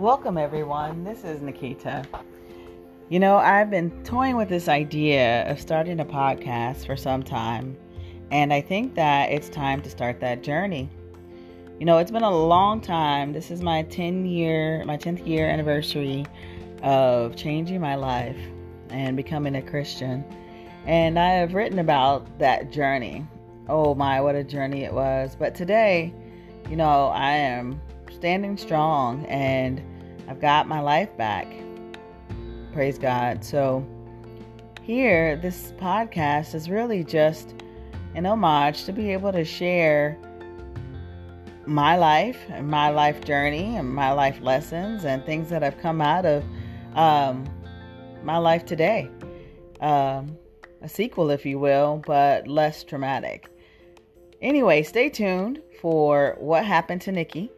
Welcome, everyone. This is Nikita. You know, I've been toying with this idea of starting a podcast for some time, and I think that it's time to start that journey. You know, it's been a long time. This is my 10 year, my 10th year anniversary of changing my life and becoming a Christian. And I have written about that journey. Oh my, what a journey it was. But today, you know, I am standing strong and I've got my life back. Praise God. So, here, this podcast is really just an homage to be able to share my life and my life journey and my life lessons and things that have come out of um, my life today. Um, a sequel, if you will, but less traumatic. Anyway, stay tuned for what happened to Nikki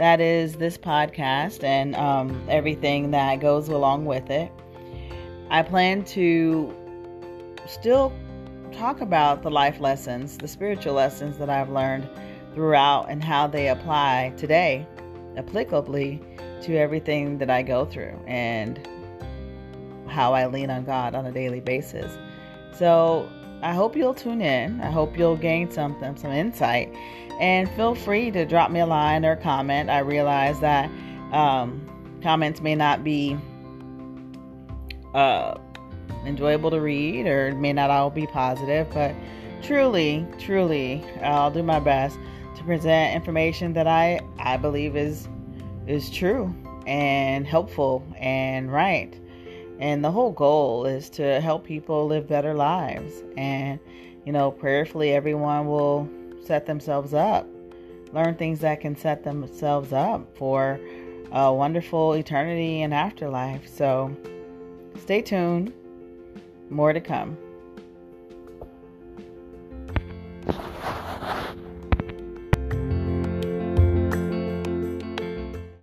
that is this podcast and um, everything that goes along with it. I plan to still talk about the life lessons, the spiritual lessons that I've learned throughout and how they apply today, applicably to everything that I go through and how I lean on God on a daily basis. So I hope you'll tune in. I hope you'll gain something, some insight and feel free to drop me a line or comment. I realize that um, comments may not be uh, enjoyable to read or may not all be positive, but truly, truly, I'll do my best to present information that I, I believe is is true and helpful and right. And the whole goal is to help people live better lives. And, you know, prayerfully, everyone will set themselves up, learn things that can set themselves up for a wonderful eternity and afterlife. So stay tuned, more to come.